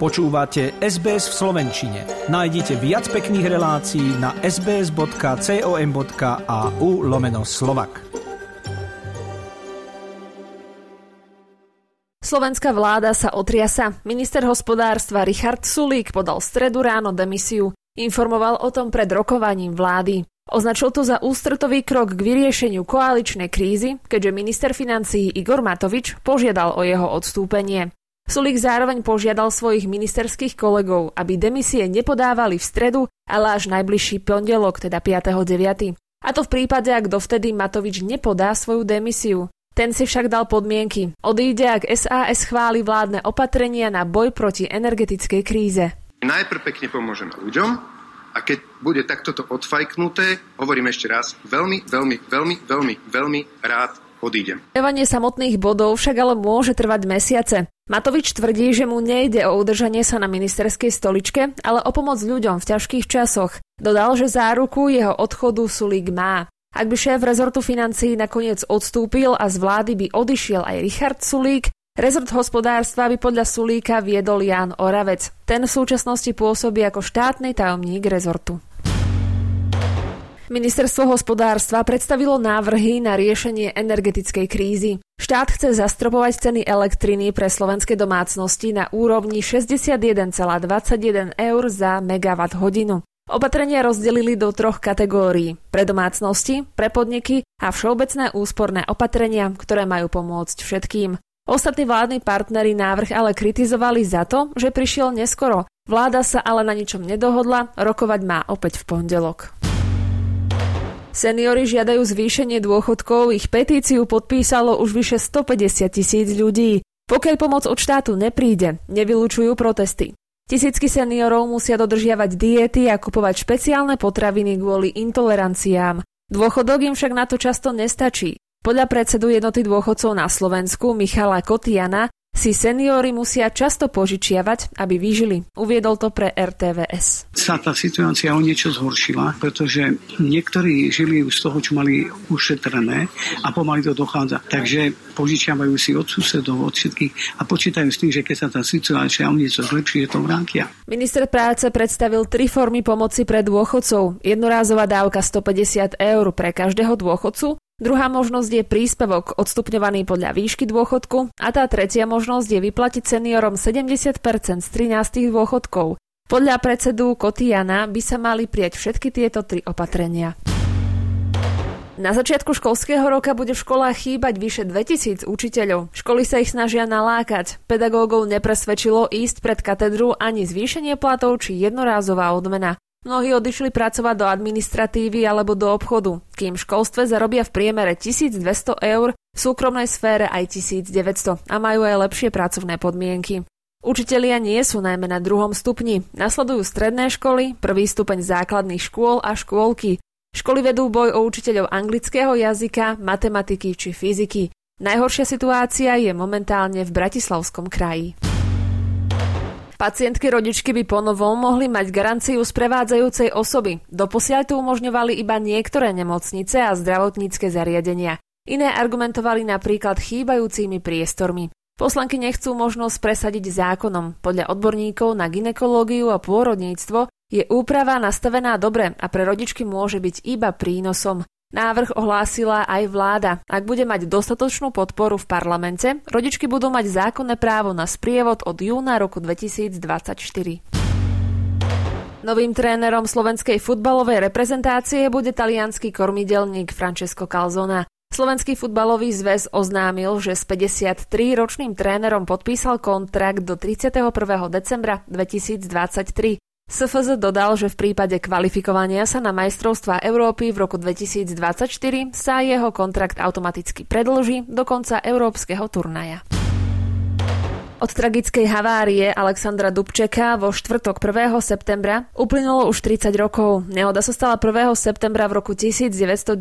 Počúvate SBS v Slovenčine. Nájdite viac pekných relácií na sbs.com.au lomeno slovak. Slovenská vláda sa otriasa. Minister hospodárstva Richard Sulík podal stredu ráno demisiu. Informoval o tom pred rokovaním vlády. Označil to za ústretový krok k vyriešeniu koaličnej krízy, keďže minister financií Igor Matovič požiadal o jeho odstúpenie. Sulík zároveň požiadal svojich ministerských kolegov, aby demisie nepodávali v stredu, ale až najbližší pondelok, teda 5.9. A to v prípade, ak dovtedy Matovič nepodá svoju demisiu. Ten si však dal podmienky. Odíde, ak SAS chváli vládne opatrenia na boj proti energetickej kríze. Najprv pekne pomôžeme ľuďom a keď bude takto to odfajknuté, hovorím ešte raz, veľmi, veľmi, veľmi, veľmi, veľmi rád odídem. Evanie samotných bodov však ale môže trvať mesiace. Matovič tvrdí, že mu nejde o udržanie sa na ministerskej stoličke, ale o pomoc ľuďom v ťažkých časoch. Dodal, že záruku jeho odchodu Sulík má. Ak by šéf rezortu financií nakoniec odstúpil a z vlády by odišiel aj Richard Sulík, rezort hospodárstva by podľa Sulíka viedol Jan Oravec. Ten v súčasnosti pôsobí ako štátny tajomník rezortu. Ministerstvo hospodárstva predstavilo návrhy na riešenie energetickej krízy. Štát chce zastropovať ceny elektriny pre slovenské domácnosti na úrovni 61,21 eur za megawatt hodinu. Opatrenia rozdelili do troch kategórií. Pre domácnosti, pre podniky a všeobecné úsporné opatrenia, ktoré majú pomôcť všetkým. Ostatní vládni partnery návrh ale kritizovali za to, že prišiel neskoro. Vláda sa ale na ničom nedohodla, rokovať má opäť v pondelok. Seniori žiadajú zvýšenie dôchodkov, ich petíciu podpísalo už vyše 150 tisíc ľudí. Pokiaľ pomoc od štátu nepríde, nevylučujú protesty. Tisícky seniorov musia dodržiavať diety a kupovať špeciálne potraviny kvôli intoleranciám. Dôchodok im však na to často nestačí. Podľa predsedu jednoty dôchodcov na Slovensku Michala Kotiana si seniori musia často požičiavať, aby vyžili. Uviedol to pre RTVS. Sa tá situácia o niečo zhoršila, pretože niektorí žili z toho, čo mali ušetrené a pomaly to dochádza. Takže požičiavajú si od susedov, od všetkých a počítajú s tým, že keď sa tá situácia o niečo zlepší, je to vrátia. Minister práce predstavil tri formy pomoci pre dôchodcov. Jednorázová dávka 150 eur pre každého dôchodcu, Druhá možnosť je príspevok odstupňovaný podľa výšky dôchodku a tá tretia možnosť je vyplatiť seniorom 70% z 13 dôchodkov. Podľa predsedu Kotiana by sa mali prieť všetky tieto tri opatrenia. Na začiatku školského roka bude v školách chýbať vyše 2000 učiteľov. Školy sa ich snažia nalákať. Pedagógov nepresvedčilo ísť pred katedru ani zvýšenie platov či jednorázová odmena. Mnohí odišli pracovať do administratívy alebo do obchodu, kým v školstve zarobia v priemere 1200 eur, v súkromnej sfére aj 1900 a majú aj lepšie pracovné podmienky. Učitelia nie sú najmä na druhom stupni. Nasledujú stredné školy, prvý stupeň základných škôl a škôlky. Školy vedú boj o učiteľov anglického jazyka, matematiky či fyziky. Najhoršia situácia je momentálne v Bratislavskom kraji. Pacientky rodičky by ponovom mohli mať garanciu sprevádzajúcej osoby. Doposiaľ tu umožňovali iba niektoré nemocnice a zdravotnícke zariadenia. Iné argumentovali napríklad chýbajúcimi priestormi. Poslanky nechcú možnosť presadiť zákonom. Podľa odborníkov na ginekológiu a pôrodníctvo je úprava nastavená dobre a pre rodičky môže byť iba prínosom. Návrh ohlásila aj vláda. Ak bude mať dostatočnú podporu v parlamente, rodičky budú mať zákonné právo na sprievod od júna roku 2024. Novým trénerom slovenskej futbalovej reprezentácie bude talianský kormidelník Francesco Calzona. Slovenský futbalový zväz oznámil, že s 53-ročným trénerom podpísal kontrakt do 31. decembra 2023. SFZ dodal, že v prípade kvalifikovania sa na majstrovstvá Európy v roku 2024 sa jeho kontrakt automaticky predlží do konca európskeho turnaja. Od tragickej havárie Alexandra Dubčeka vo štvrtok 1. septembra uplynulo už 30 rokov. Nehoda sa stala 1. septembra v roku 1992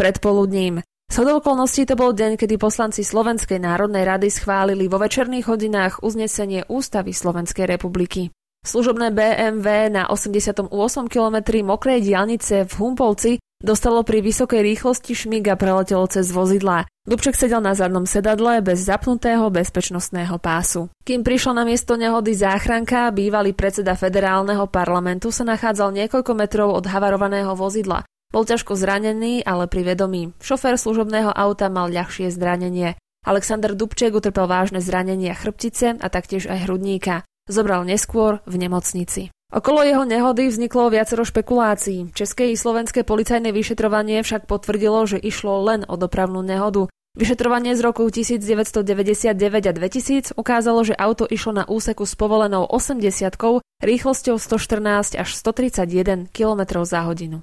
predpoludním. Z okolností to bol deň, kedy poslanci Slovenskej národnej rady schválili vo večerných hodinách uznesenie Ústavy Slovenskej republiky. Služobné BMW na 88 km mokrej diálnice v Humpolci dostalo pri vysokej rýchlosti šmík a preletelo cez vozidlá. Dubček sedel na zadnom sedadle bez zapnutého bezpečnostného pásu. Kým prišla na miesto nehody záchranka, bývalý predseda federálneho parlamentu sa nachádzal niekoľko metrov od havarovaného vozidla. Bol ťažko zranený, ale pri vedomí. Šofér služobného auta mal ľahšie zranenie. Alexander Dubček utrpel vážne zranenia chrbtice a taktiež aj hrudníka. Zobral neskôr v nemocnici. Okolo jeho nehody vzniklo viacero špekulácií. České i slovenské policajné vyšetrovanie však potvrdilo, že išlo len o dopravnú nehodu. Vyšetrovanie z roku 1999 a 2000 ukázalo, že auto išlo na úseku s povolenou 80 rýchlosťou 114 až 131 km za hodinu.